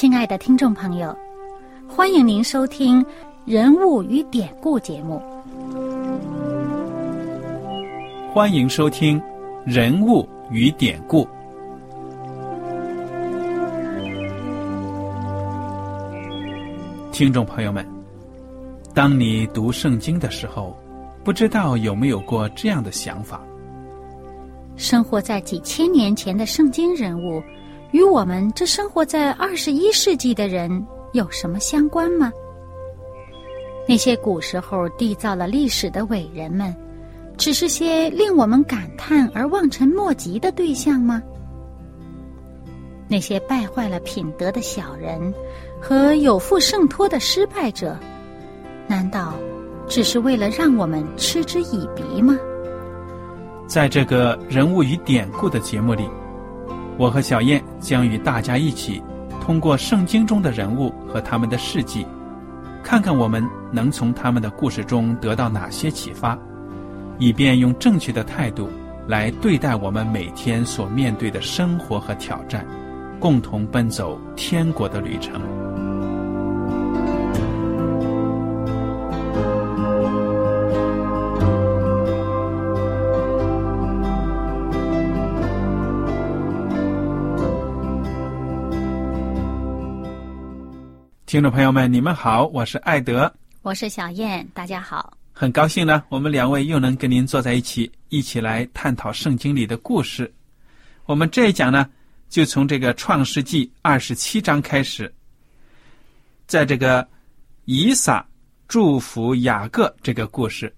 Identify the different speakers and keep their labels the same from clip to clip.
Speaker 1: 亲爱的听众朋友，欢迎您收听《人物与典故》节目。
Speaker 2: 欢迎收听《人物与典故》。听众朋友们，当你读圣经的时候，不知道有没有过这样的想法？
Speaker 1: 生活在几千年前的圣经人物，与我们这生活在二十一世纪的人有什么相关吗？那些古时候缔造了历史的伟人们，只是些令我们感叹而望尘莫及的对象吗？那些败坏了品德的小人和有负圣托的失败者，难道只是为了让我们嗤之以鼻吗？
Speaker 2: 在这个人物与典故的节目里，我和小燕将与大家一起，通过圣经中的人物和他们的事迹，看看我们能从他们的故事中得到哪些启发，以便用正确的态度来对待我们每天所面对的生活和挑战，共同奔走天国的旅程。听众朋友们，你们好，我是艾德，
Speaker 1: 我是小燕，大家好。
Speaker 2: 很高兴呢，我们两位又能跟您坐在一起，一起来探讨圣经里的故事。我们这一讲呢，就从这个创世纪二十七章开始，在这个以撒祝福雅各这个故事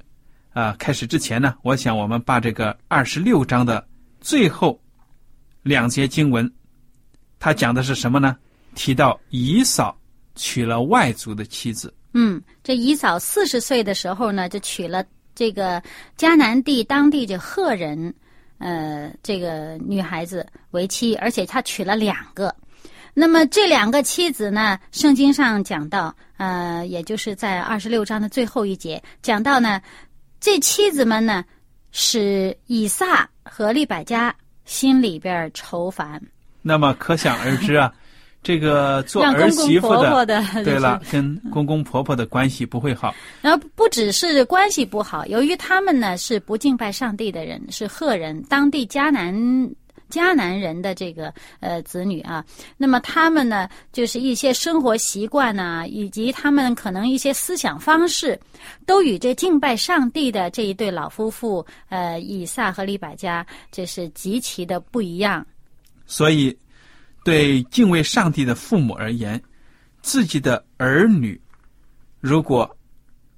Speaker 2: 啊开始之前呢，我想我们把这个二十六章的最后两节经文，它讲的是什么呢？提到以扫。娶了外族的妻子。
Speaker 1: 嗯，这以扫四十岁的时候呢，就娶了这个迦南地当地这赫人，呃，这个女孩子为妻，而且他娶了两个。那么这两个妻子呢，圣经上讲到，呃，也就是在二十六章的最后一节讲到呢，这妻子们呢，使以撒和利百加心里边愁烦。
Speaker 2: 那么可想而知啊。这个做儿媳妇的，对了，跟公公婆婆的关系不会好。
Speaker 1: 然后不只是关系不好，由于他们呢是不敬拜上帝的人，是赫人，当地迦南迦南人的这个呃子女啊，那么他们呢就是一些生活习惯呐，以及他们可能一些思想方式，都与这敬拜上帝的这一对老夫妇，呃，以撒和利百加，这是极其的不一样。
Speaker 2: 所以。对敬畏上帝的父母而言，自己的儿女如果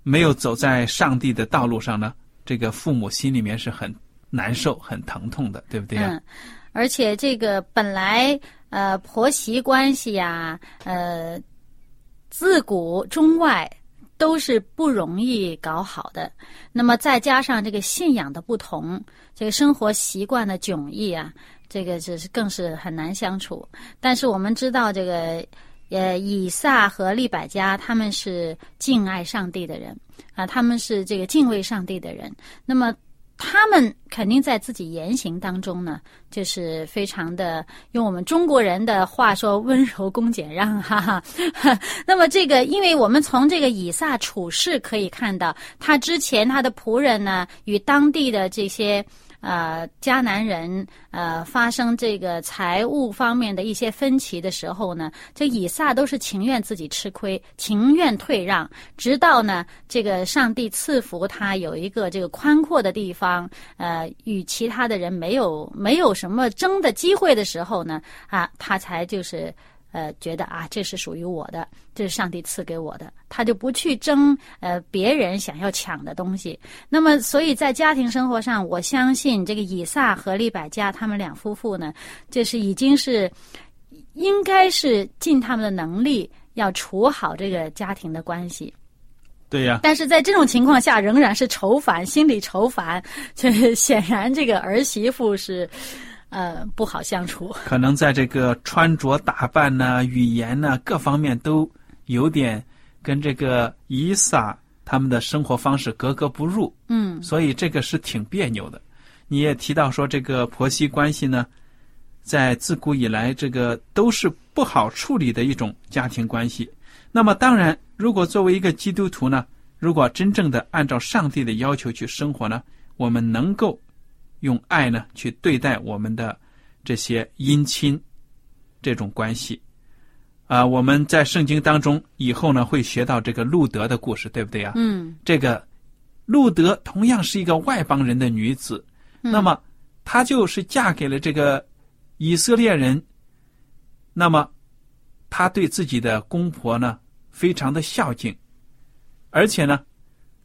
Speaker 2: 没有走在上帝的道路上呢，这个父母心里面是很难受、很疼痛的，对不对
Speaker 1: 嗯，而且这个本来呃婆媳关系呀，呃自古中外都是不容易搞好的。那么再加上这个信仰的不同，这个生活习惯的迥异啊。这个只是更是很难相处，但是我们知道，这个呃，以撒和利百加他们是敬爱上帝的人啊，他们是这个敬畏上帝的人。那么他们肯定在自己言行当中呢，就是非常的用我们中国人的话说，温柔恭俭让，哈哈。那么这个，因为我们从这个以撒处事可以看到，他之前他的仆人呢，与当地的这些。呃，迦南人呃发生这个财务方面的一些分歧的时候呢，这以撒都是情愿自己吃亏，情愿退让，直到呢这个上帝赐福他有一个这个宽阔的地方，呃，与其他的人没有没有什么争的机会的时候呢，啊，他才就是。呃，觉得啊，这是属于我的，这是上帝赐给我的，他就不去争呃别人想要抢的东西。那么，所以在家庭生活上，我相信这个以撒和利百加他们两夫妇呢，这是已经是应该是尽他们的能力要处好这个家庭的关系。
Speaker 2: 对呀。
Speaker 1: 但是在这种情况下，仍然是愁烦，心里愁烦。这 显然，这个儿媳妇是。呃，不好相处。
Speaker 2: 可能在这个穿着打扮呢、语言呢各方面都有点跟这个伊萨他们的生活方式格格不入。
Speaker 1: 嗯，
Speaker 2: 所以这个是挺别扭的。你也提到说，这个婆媳关系呢，在自古以来，这个都是不好处理的一种家庭关系。那么，当然，如果作为一个基督徒呢，如果真正的按照上帝的要求去生活呢，我们能够用爱呢去对待我们的这些姻亲这种关系。啊，我们在圣经当中以后呢会学到这个路德的故事，对不对啊？
Speaker 1: 嗯
Speaker 2: 这个路德同样是一个外邦人的女子，那么她就是嫁给了这个以色列人，那么她对自己的公婆呢非常的孝敬，而且呢，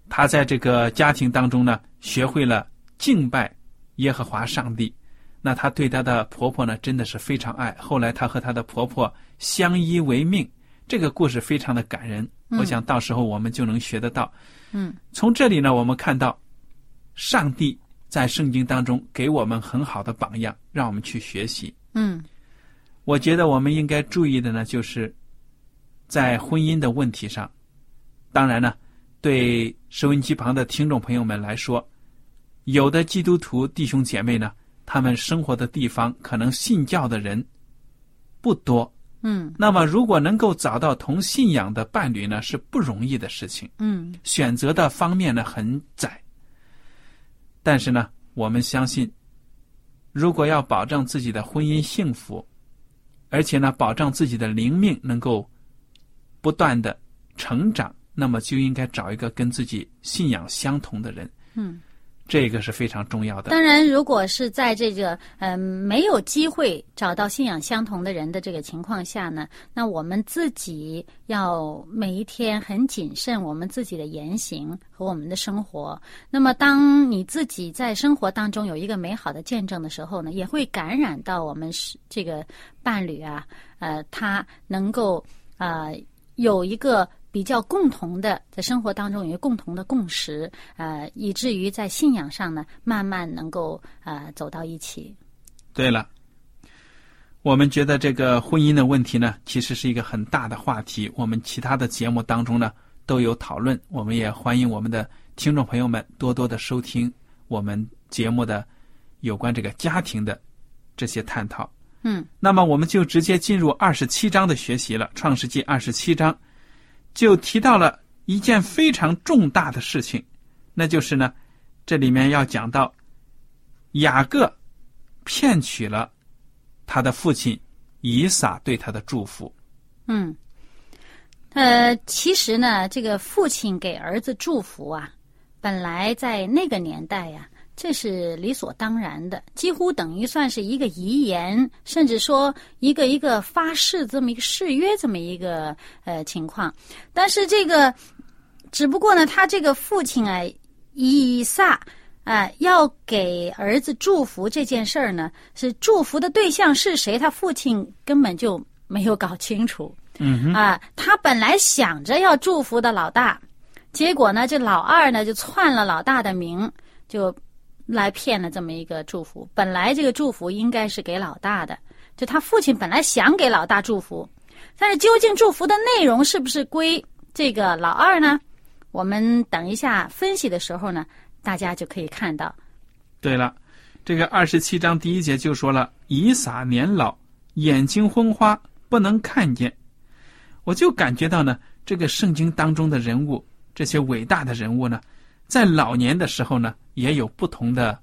Speaker 2: 她在这个家庭当中呢学会了敬拜耶和华上帝。那她对她的婆婆呢真的是非常爱，后来她和她的婆婆相依为命，这个故事非常的感人。我想到时候我们就能学得到。
Speaker 1: 嗯
Speaker 2: 从这里呢，我们看到上帝在圣经当中给我们很好的榜样，让我们去学习。
Speaker 1: 嗯
Speaker 2: 我觉得我们应该注意的呢，就是在婚姻的问题上。当然呢，对收音机旁的听众朋友们来说，有的基督徒弟兄姐妹呢，他们生活的地方可能信教的人不多。
Speaker 1: 嗯
Speaker 2: 那么，如果能够找到同信仰的伴侣呢，是不容易的事情。
Speaker 1: 嗯
Speaker 2: 选择的方面呢很窄，但是呢，我们相信，如果要保障自己的婚姻幸福，而且呢，保障自己的灵命能够不断的成长，那么就应该找一个跟自己信仰相同的人，
Speaker 1: 嗯。
Speaker 2: 这个是非常重要的。
Speaker 1: 当然，如果是在这个嗯、没有机会找到信仰相同的人的这个情况下呢，那我们自己要每一天很谨慎我们自己的言行和我们的生活。那么，当你自己在生活当中有一个美好的见证的时候呢，也会感染到我们是这个伴侣啊，呃，他能够呃有一个。比较共同的，在生活当中有一个共同的共识，呃，以至于在信仰上呢，慢慢能够呃走到一起。
Speaker 2: 对了，我们觉得这个婚姻的问题呢，其实是一个很大的话题。我们其他的节目当中呢都有讨论，我们也欢迎我们的听众朋友们多多的收听我们节目的有关这个家庭的这些探讨。
Speaker 1: 嗯
Speaker 2: 那么我们就直接进入二十七章的学习了，《创世纪》二十七章就提到了一件非常重大的事情，那就是呢，这里面要讲到雅各骗取了他的父亲以撒对他的祝福。
Speaker 1: 嗯，呃，其实呢，这个父亲给儿子祝福啊，本来在那个年代呀、这是理所当然的，几乎等于算是一个遗言，甚至说一个一个发誓这么一个誓约这么一个呃情况。但是这个，只不过呢，他这个父亲啊，以撒啊、要给儿子祝福这件事儿呢，是祝福的对象是谁，他父亲根本就没有搞清楚。
Speaker 2: 嗯哼，
Speaker 1: 啊，他本来想着要祝福的老大，结果呢，这老二呢就篡了老大的名，就来骗了这么一个祝福。本来这个祝福应该是给老大的，就他父亲本来想给老大祝福，但是究竟祝福的内容是不是归这个老二呢？我们等一下分析的时候呢，大家就可以看到。
Speaker 2: 对了，这个二十七章第一节就说了：以撒年老，眼睛昏花，不能看见。我就感觉到呢，这个圣经当中的人物，这些伟大的人物呢，在老年的时候呢，也有不同的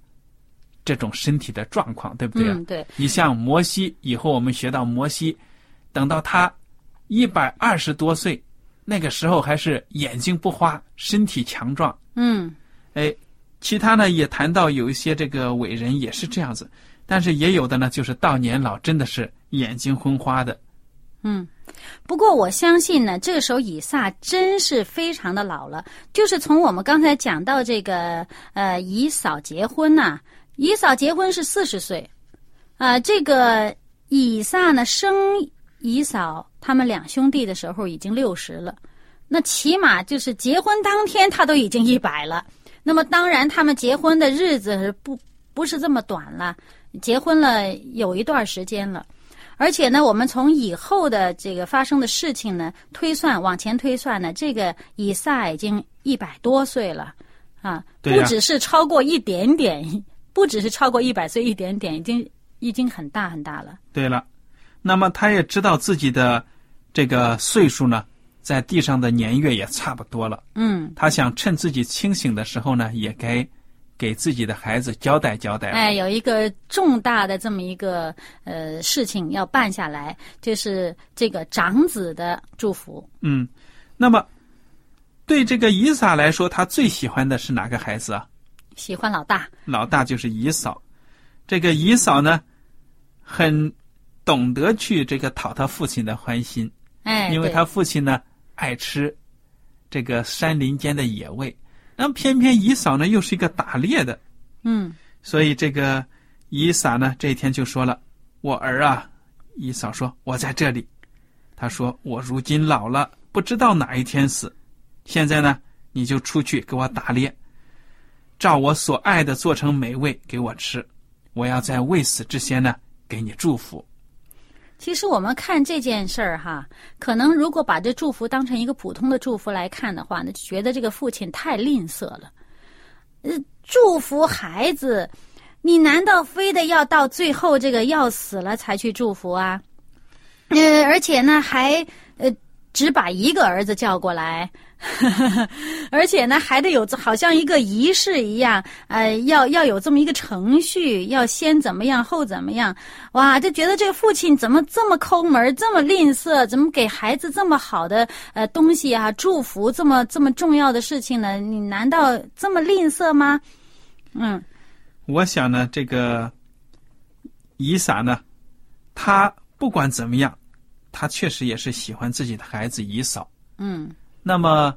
Speaker 2: 这种身体的状况，对不对啊？
Speaker 1: 嗯，对，
Speaker 2: 你像摩西，以后我们学到摩西，等到他一百二十多岁，那个时候还是眼睛不花，身体强壮。
Speaker 1: 嗯
Speaker 2: 哎，其他呢也谈到有一些这个伟人也是这样子，但是也有的呢就是到年老真的是眼睛昏花的。
Speaker 1: 嗯。不过我相信呢，这个时候以撒真是非常的老了。就是从我们刚才讲到这个呃以嫂结婚呐、以嫂结婚是四十岁，啊、这个以撒呢生以嫂他们两兄弟的时候已经六十了，那起码就是结婚当天他都已经一百了。那么当然他们结婚的日子不不是这么短了，结婚了有一段时间了。而且呢，我们从以后的这个发生的事情呢推算，往前推算呢，这个以撒已经一百多岁了，啊，不只是超过一点点，不只是超过一百岁一点点，已经已经很大很大了。
Speaker 2: 对了，那么他也知道自己的这个岁数呢，在地上的年月也差不多了。
Speaker 1: 嗯，
Speaker 2: 他想趁自己清醒的时候呢，也该给自己的孩子交代交代了。
Speaker 1: 哎，有一个重大的这么一个呃事情要办下来，就是这个长子的祝福。
Speaker 2: 嗯，那么对这个以撒来说，他最喜欢的是哪个孩子啊？
Speaker 1: 喜欢老大，
Speaker 2: 老大就是以嫂。这个以嫂呢，很懂得去这个讨他父亲的欢心，
Speaker 1: 哎，
Speaker 2: 因为他父亲呢爱吃这个山林间的野味，那么偏偏以扫呢又是一个打猎的，
Speaker 1: 嗯
Speaker 2: 所以这个以撒呢这一天就说了：“我儿啊！”以扫说：“我在这里。”他说：“我如今老了，不知道哪一天死。现在呢，你就出去给我打猎，照我所爱的做成美味给我吃。我要在未死之前呢，给你祝福。
Speaker 1: 其实我们看这件事儿哈，可能如果把这祝福当成一个普通的祝福来看的话那，就觉得这个父亲太吝啬了。呃，祝福孩子，你难道非得要到最后这个要死了才去祝福啊？呃，而且呢，还呃只把一个儿子叫过来，而且呢，还得有好像一个仪式一样，呃，要要有这么一个程序，要先怎么样，后怎么样。哇，就觉得这个父亲怎么这么抠门，这么吝啬，怎么给孩子这么好的呃东西啊，祝福这么这么重要的事情呢？你难道这么吝啬吗？嗯
Speaker 2: 我想呢，这个以撒呢，他不管怎么样，他确实也是喜欢自己的孩子以扫。
Speaker 1: 嗯，
Speaker 2: 那么，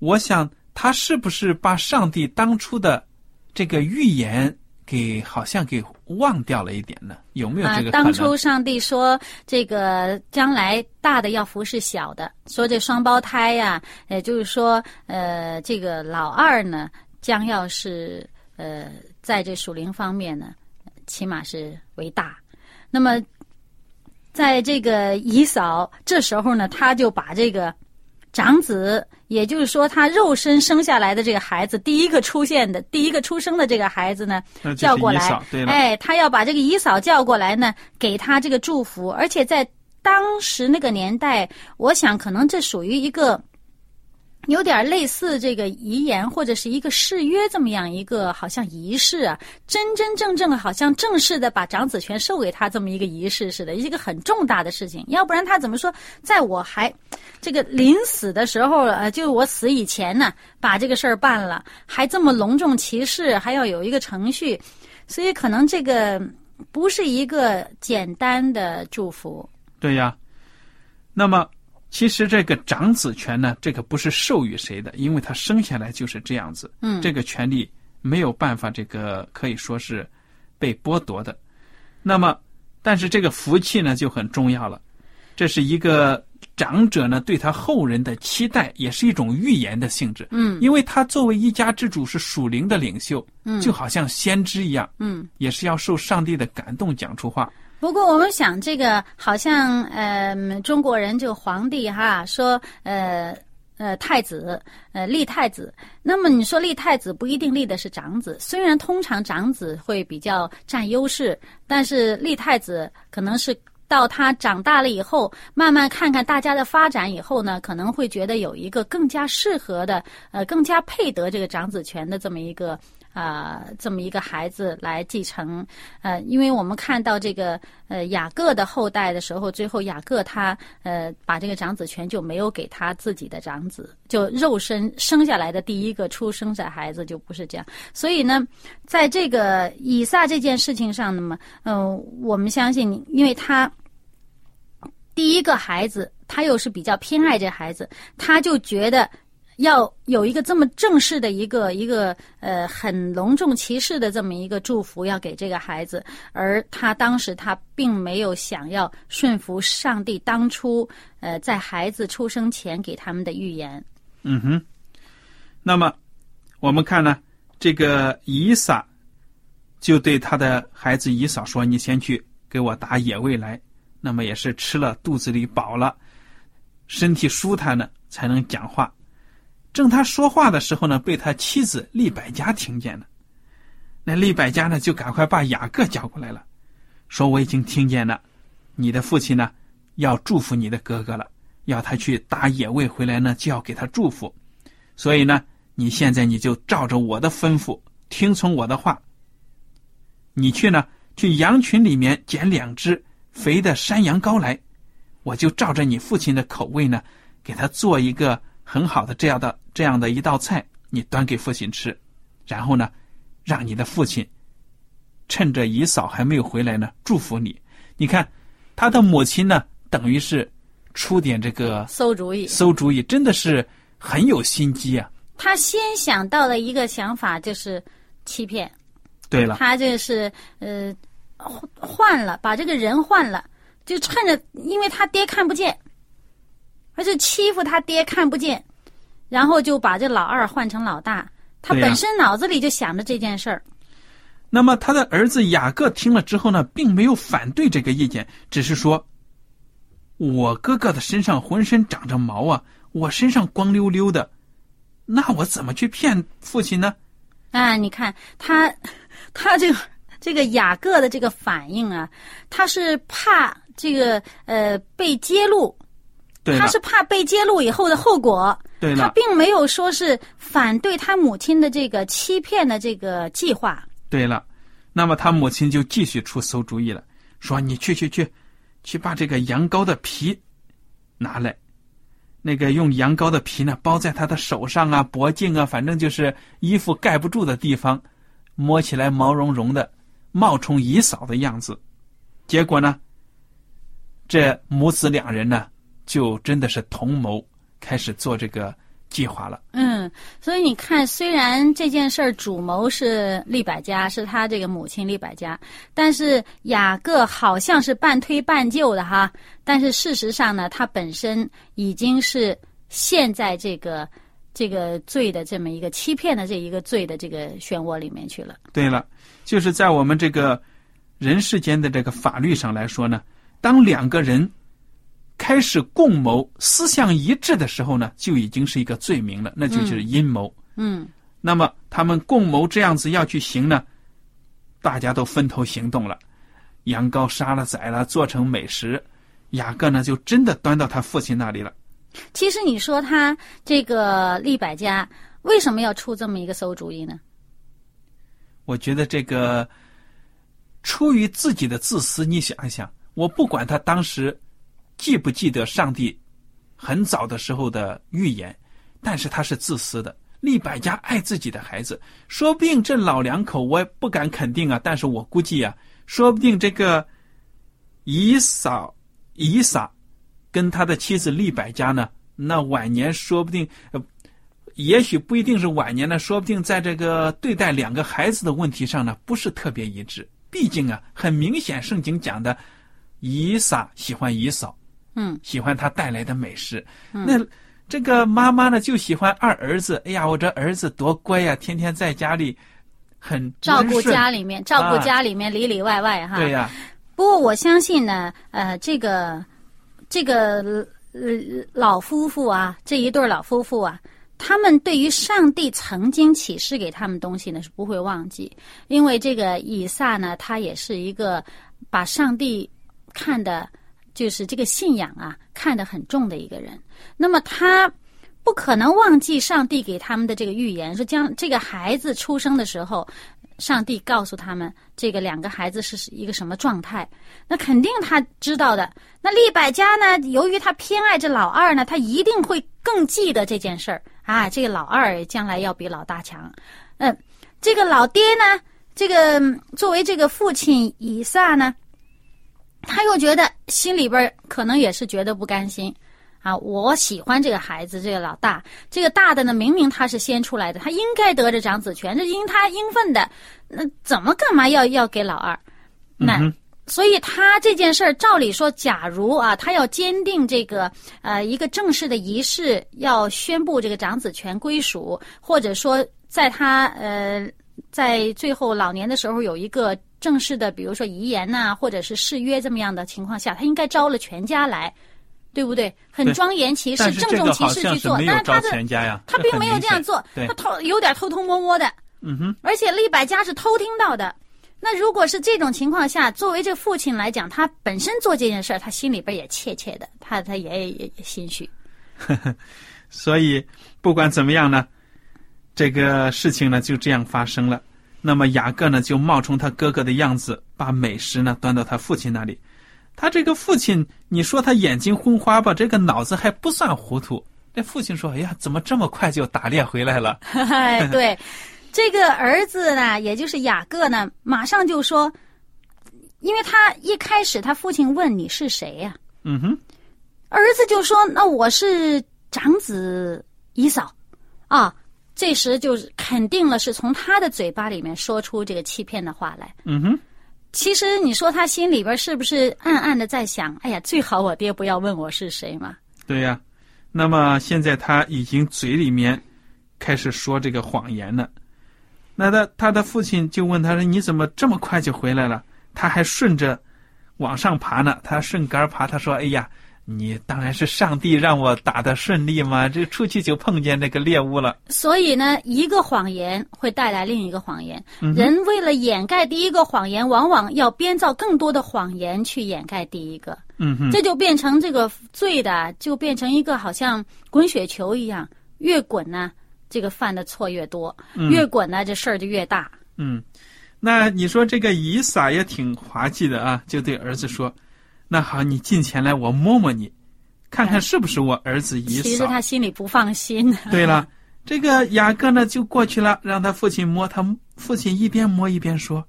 Speaker 2: 我想他是不是把上帝当初的这个预言给好像给忘掉了一点呢？有没有
Speaker 1: 啊
Speaker 2: 这个？
Speaker 1: 当初上帝说这个将来大的要服侍小的，说这双胞胎呀、也就是说，呃，这个老二呢，将要是呃，在这属灵方面呢，起码是为大。那么，在这个以嫂这时候呢，他就把这个长子，也就是说他肉身生下来的这个孩子，第一个出现的、第一个出生的这个孩子呢，叫过来哎，他要把这个姨嫂叫过来呢，给他这个祝福，而且在当时那个年代，我想可能这属于一个有点类似这个遗言或者是一个誓约这么样一个好像仪式啊，真真正正好像正式的把长子权授给他这么一个仪式似的，一个很重大的事情，要不然他怎么说，在我还这个临死的时候，呃，就我死以前呢，把这个事儿办了，还这么隆重其事，还要有一个程序。所以可能这个不是一个简单的祝福。
Speaker 2: 对呀。那么，其实这个长子权呢，这个不是授予谁的，因为他生下来就是这样子，
Speaker 1: 嗯，
Speaker 2: 这个权利没有办法，这个可以说是被剥夺的。那么，但是这个福气呢就很重要了，这是一个长者呢对他后人的期待，也是一种预言的性质。
Speaker 1: 嗯
Speaker 2: 因为他作为一家之主，是属灵的领袖，
Speaker 1: 嗯
Speaker 2: 就好像先知一样，
Speaker 1: 嗯。
Speaker 2: 也是要受上帝的感动讲出话。
Speaker 1: 不过我们想，这个好像呃，中国人这个皇帝哈说呃呃太子呃立太子，那么你说立太子不一定立的是长子，虽然通常长子会比较占优势，但是立太子可能是。到他长大了以后，慢慢看看大家的发展以后呢，可能会觉得有一个更加适合的，呃，更加配得这个长子权的这么一个啊、这么一个孩子来继承。呃，因为我们看到这个呃雅各的后代的时候，最后雅各他呃把这个长子权就没有给他自己的长子，就肉身生下来的第一个出生的孩子就不是这样。所以呢，在这个以撒这件事情上呢么，嗯、我们相信，因为他第一个孩子，他又是比较偏爱这孩子，他就觉得要有一个这么正式的一个一个呃很隆重其事的这么一个祝福要给这个孩子，而他当时他并没有想要顺服上帝当初呃在孩子出生前给他们的预言。
Speaker 2: 嗯哼，那么我们看呢，这个以撒就对他的孩子以扫说：“你先去给我打野味来。”那么也是吃了肚子里饱了，身体舒坦了，才能讲话。正他说话的时候呢，被他妻子利百加听见了。那利百加呢，就赶快把雅各叫过来了，说我已经听见了，你的父亲呢要祝福你的哥哥了，要他去打野味回来呢，就要给他祝福。所以呢，你现在你就照着我的吩咐，听从我的话。你去呢，去羊群里面捡两只肥的山羊羔来，我就照着你父亲的口味呢，给他做一个很好的这样的这样的一道菜，你端给父亲吃，然后呢，让你的父亲趁着姨嫂还没有回来呢，祝福你。你看，他的母亲呢，等于是出点这个
Speaker 1: 馊主意，
Speaker 2: 馊主意，真的是很有心机啊。
Speaker 1: 他先想到了一个想法，就是欺骗。
Speaker 2: 对了，
Speaker 1: 他就是呃换了，把这个人换了，就趁着因为他爹看不见，而且欺负他爹看不见，然后就把这老二换成老大。他本身脑子里就想着这件事儿。
Speaker 2: 那么他的儿子雅各听了之后呢，并没有反对这个意见，只是说：“我哥哥的身上浑身长着毛啊，我身上光溜溜的，那我怎么去骗父亲呢
Speaker 1: 啊，你看他，他这个这个雅各的这个反应啊，他是怕这个呃被揭露，？”
Speaker 2: 对
Speaker 1: 他，是怕被揭露以后的后果。他并没有说是反对他母亲的这个欺骗的这个计划。
Speaker 2: 对了。那么他母亲就继续出馊主意了，说：“你去去去，去把这个羊羔的皮拿来，那个用羊羔的皮呢包在他的手上啊、脖颈啊，反正就是衣服盖不住的地方，摸起来毛茸茸的，冒充姨嫂的样子。结果呢，这母子两人呢，就真的是同谋，开始做这个计划了。
Speaker 1: 嗯，所以你看，虽然这件事儿主谋是利百加，是他这个母亲利百加，但是雅各好像是半推半就的哈。但是事实上呢，他本身已经是陷在这个这个罪的这么一个欺骗的这一个罪的这个漩涡里面去了。
Speaker 2: 对了，就是在我们这个人世间的这个法律上来说呢，当两个人开始共谋、思想一致的时候呢，就已经是一个罪名了，那就是阴谋。
Speaker 1: 嗯
Speaker 2: 那么他们共谋这样子要去行呢，大家都分头行动了，羊羔杀了宰了，做成美食。雅各呢，就真的端到他父亲那里了。
Speaker 1: 其实你说他这个利百加为什么要出这么一个馊主意呢？
Speaker 2: 我觉得这个出于自己的自私，你想一想，我不管他当时记不记得上帝很早的时候的预言，但是他是自私的。利百加爱自己的孩子，说不定这老两口我也不敢肯定啊，但是我估计啊，说不定这个以扫以撒跟他的妻子利百家呢，那晚年说不定呃也许不一定是晚年呢，说不定在这个对待两个孩子的问题上呢，不是特别一致。毕竟啊，很明显圣经讲的，以撒喜欢以扫，
Speaker 1: 嗯，
Speaker 2: 喜欢他带来的美食。那这个妈妈呢，就喜欢二儿子。哎呀，我这儿子多乖呀，天天在家里很
Speaker 1: 照顾家里面，照顾
Speaker 2: 啊
Speaker 1: 家里面里里外外哈。
Speaker 2: 对呀、
Speaker 1: 不过我相信呢，呃，这个这个呃老夫妇啊，这一对老夫妇啊，他们对于上帝曾经启示给他们东西呢是不会忘记，因为这个以撒呢，他也是一个把上帝看的，就是这个信仰啊看得很重的一个人。那么他不可能忘记上帝给他们的这个预言，说将这个孩子出生的时候，上帝告诉他们这个两个孩子是一个什么状态，那肯定他知道的。那利百加呢，由于他偏爱这老二呢，他一定会更记得这件事儿啊，这个老二将来要比老大强。嗯，这个老爹呢，这个作为这个父亲以撒呢，他又觉得心里边可能也是觉得不甘心。啊，我喜欢这个孩子，这个老大，这个大的呢，明明他是先出来的，他应该得着长子权，这应他应分的，那怎么干嘛要要给老二？那、
Speaker 2: 嗯
Speaker 1: 所以他这件事儿，照理说，假如啊，他要坚定这个呃一个正式的仪式，要宣布这个长子权归属，或者说在他呃在最后老年的时候有一个正式的，比如说遗言呐、或者是誓约这么样的情况下，他应该招了全家来，对不对？很庄严其事、郑重其事去做，但是他的
Speaker 2: 全家呀，
Speaker 1: 他并没有这样做，他偷有点偷偷摸摸的，
Speaker 2: 嗯哼，
Speaker 1: 而且利百家是偷听到的，那如果是这种情况下，作为这父亲来讲，他本身做这件事儿，他心里边也怯怯的，他他也也也心虚。
Speaker 2: 所以不管怎么样呢，这个事情呢就这样发生了。那么雅各呢就冒充他哥哥的样子，把美食呢端到他父亲那里。他这个父亲，你说他眼睛昏花吧，这个脑子还不算糊涂。这父亲说：“哎呀，怎么这么快就打猎回来了？”
Speaker 1: 对，这个儿子呢，也就是雅各呢，马上就说，因为他一开始他父亲问你是谁呀？
Speaker 2: 嗯哼，
Speaker 1: 儿子就说：“那我是长子姨嫂。”啊，这时就是肯定了，是从他的嘴巴里面说出这个欺骗的话来。
Speaker 2: 嗯哼。
Speaker 1: 其实你说他心里边是不是暗暗的在想：“哎呀，最好我爹不要问我是谁嘛。”
Speaker 2: 对呀，那么现在他已经嘴里面开始说这个谎言了。那他他的父亲就问他说：“你怎么这么快就回来了？”他还顺着往上爬呢，他顺杆爬。他说：“哎呀。”你当然是上帝让我打的顺利嘛，这出去就碰见那个猎物了。
Speaker 1: 所以呢，一个谎言会带来另一个谎言。人为了掩盖第一个谎言，往往要编造更多的谎言去掩盖第一个。
Speaker 2: 嗯哼，
Speaker 1: 这就变成这个罪的，就变成一个好像滚雪球一样，越滚呢，这个犯的错越多；越滚呢，这事儿就越大。
Speaker 2: 嗯，那你说这个以撒也挺滑稽的啊，就对儿子说。那好，你进前来，我摸摸你，看看是不是我儿子以扫。
Speaker 1: 其实他心里不放心。
Speaker 2: 对了，这个雅各呢就过去了，让他父亲摸。他父亲一边摸一边说：“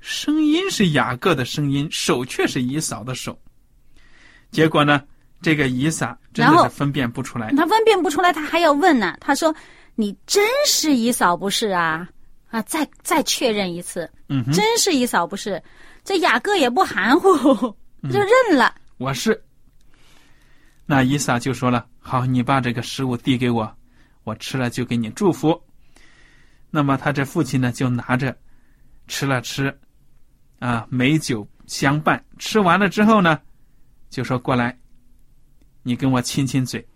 Speaker 2: 声音是雅各的声音，手却是以扫的手。”结果呢，这个以撒真的是分辨不出来。
Speaker 1: 他分辨不出来，他还要问呢。他说：“你真是以扫不是啊？啊，再再确认一次。
Speaker 2: 嗯，
Speaker 1: 真是以扫不是。这雅各也不含糊。”就认了，
Speaker 2: 我是。那伊萨就说了：“好，你把这个食物递给我，我吃了就给你祝福。”那么他这父亲呢，就拿着吃了吃，啊，美酒相伴。吃完了之后呢，就说：“过来，你跟我亲亲嘴。”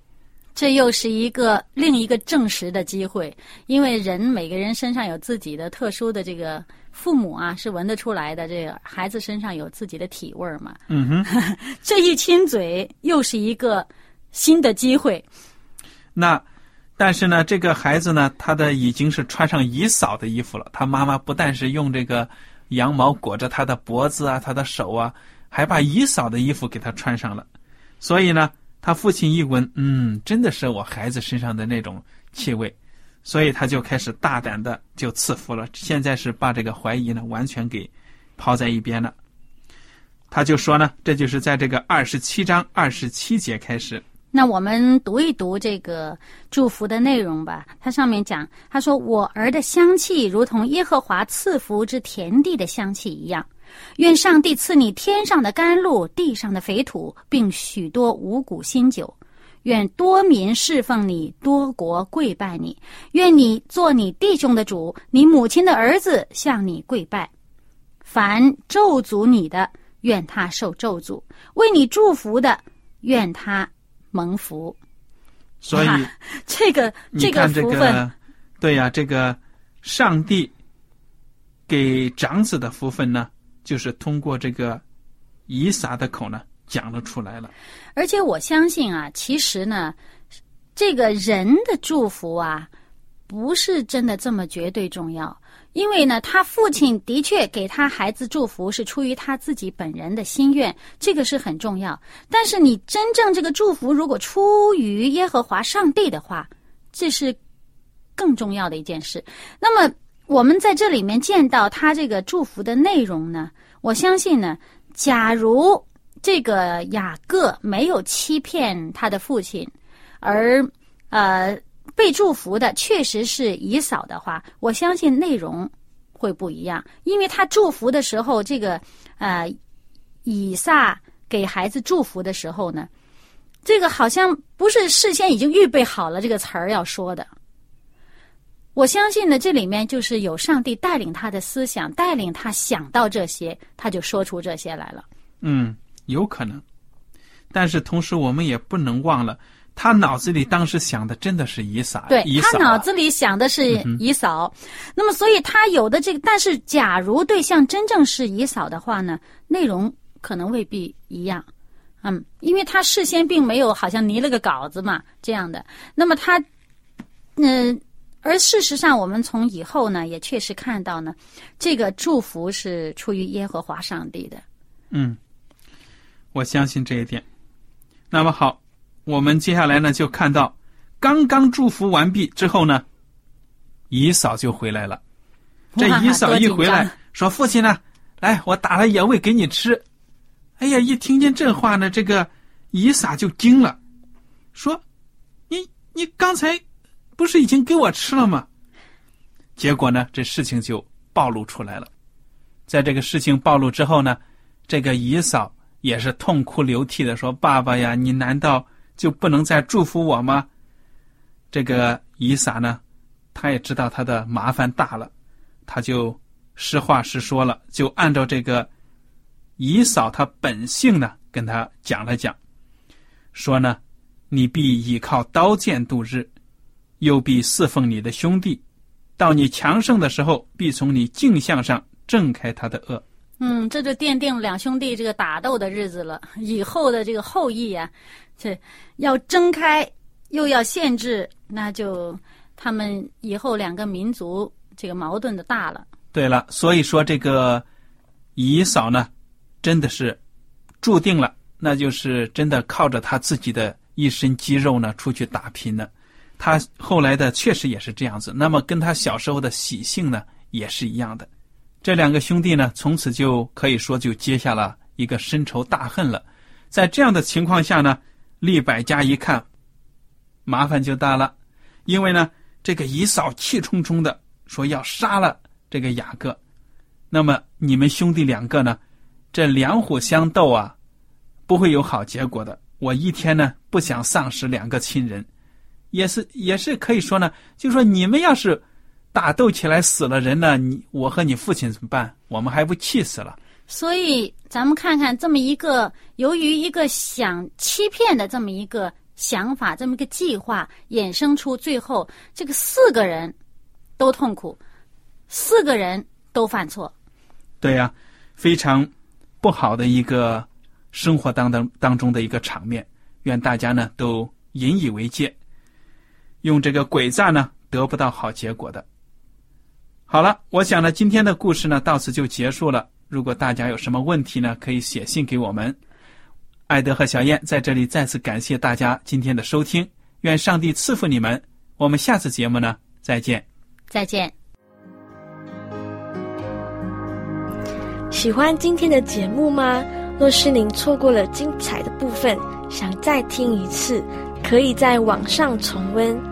Speaker 1: 这又是一个另一个证实的机会，因为人每个人身上有自己的特殊的这个父母啊，是闻得出来的。这个孩子身上有自己的体味嘛？
Speaker 2: 嗯哼，
Speaker 1: 这一亲嘴又是一个新的机会。
Speaker 2: 那但是呢，这个孩子呢，他的已经是穿上姨嫂的衣服了。他妈妈不但是用这个羊毛裹着他的脖子啊，他的手啊，还把姨嫂的衣服给他穿上了。所以呢。他父亲一闻，嗯，真的是我孩子身上的那种气味，所以他就开始大胆的就赐福了。现在是把这个怀疑呢完全给抛在一边了。他就说呢，这就是在这个二十七章二十七节开始。
Speaker 1: 那我们读一读这个祝福的内容吧。它上面讲，他说：“我儿的香气如同耶和华赐福之田地的香气一样。”愿上帝赐你天上的甘露，地上的肥土，并许多五谷新酒。愿多民侍奉你，多国跪拜你。愿你做你弟兄的主，你母亲的儿子向你跪拜。凡咒诅你的，愿他受咒诅；为你祝福的，愿他蒙福。
Speaker 2: 所以，
Speaker 1: 这个这个福分，
Speaker 2: 对呀，这个上帝给长子的福分呢？就是通过这个以撒的口呢讲了出来了，
Speaker 1: 而且我相信啊，其实呢，这个人的祝福啊，不是真的这么绝对重要。因为呢，他父亲的确给他孩子祝福是出于他自己本人的心愿，这个是很重要。但是你真正这个祝福如果出于耶和华上帝的话，这是更重要的一件事。那么。我们在这里面见到他这个祝福的内容呢，我相信呢，假如这个雅各没有欺骗他的父亲，而呃被祝福的确实是以扫的话，我相信内容会不一样，因为他祝福的时候，这个呃以撒给孩子祝福的时候呢，这个好像不是事先已经预备好了这个词儿要说的。我相信呢，这里面就是有上帝带领他的思想，带领他想到这些，他就说出这些来了。
Speaker 2: 嗯，有可能。但是同时，我们也不能忘了，他脑子里当时想的真的是以撒，
Speaker 1: 对他脑
Speaker 2: 啊。
Speaker 1: 子里想的是以扫，那么所以他有的这个，但是假如对象真正是以扫的话呢，内容可能未必一样，嗯，因为他事先并没有好像拟了个稿子嘛这样的，那么他，嗯、而事实上我们从以后呢也确实看到呢，这个祝福是出于耶和华上帝的，
Speaker 2: 嗯，我相信这一点。那么好，我们接下来呢就看到，刚刚祝福完毕之后呢，姨嫂就回来了。这
Speaker 1: 哇
Speaker 2: 姨嫂一回来说：“父亲呢？来，我打了野味给你吃。”哎呀，一听见这话呢，这个姨嫂就惊了，说：“你你刚才不是已经给我吃了吗？”结果呢，这事情就暴露出来了。在这个事情暴露之后呢，这个姨嫂也是痛哭流涕的说：“爸爸呀，你难道就不能再祝福我吗？”这个姨嫂呢，她也知道她的麻烦大了，她就实话实说了，就按照这个姨嫂她本性呢，跟她讲了讲，说呢，你必倚靠刀剑度日，又必侍奉你的兄弟，到你强盛的时候，必从你镜像上挣开他的恶。
Speaker 1: 嗯，这就奠定了两兄弟这个打斗的日子了。以后的这个后裔啊，这要睁开，又要限制，那就他们以后两个民族这个矛盾的大了。
Speaker 2: 对了，所以说这个姨嫂呢，真的是注定了，那就是真的靠着他自己的一身肌肉呢出去打拼呢。他后来的确实也是这样子，那么跟他小时候的习性呢也是一样的。这两个兄弟呢，从此就可以说就结下了一个深仇大恨了。在这样的情况下呢，利百家一看，麻烦就大了，因为呢，这个姨嫂气冲冲的说要杀了这个雅各，那么你们兄弟两个呢，这两虎相斗啊，不会有好结果的。我一天呢不想丧失两个亲人，也是也是可以说呢，就说你们要是打斗起来死了人呢，你我和你父亲怎么办？我们还不气死了？
Speaker 1: 所以咱们看看这么一个，由于一个想欺骗的这么一个想法，这么一个计划，衍生出最后这个四个人都痛苦，四个人都犯错。
Speaker 2: 对呀、非常不好的一个生活当当当中的一个场面，愿大家呢都引以为戒，用这个诡诈呢得不到好结果的。好了，我想呢今天的故事呢到此就结束了。如果大家有什么问题呢，可以写信给我们。艾德和小燕在这里再次感谢大家今天的收听，愿上帝赐福你们。我们下次节目呢再见。
Speaker 1: 再见。
Speaker 3: 喜欢今天的节目吗？若是您错过了精彩的部分，想再听一次，可以在网上重温。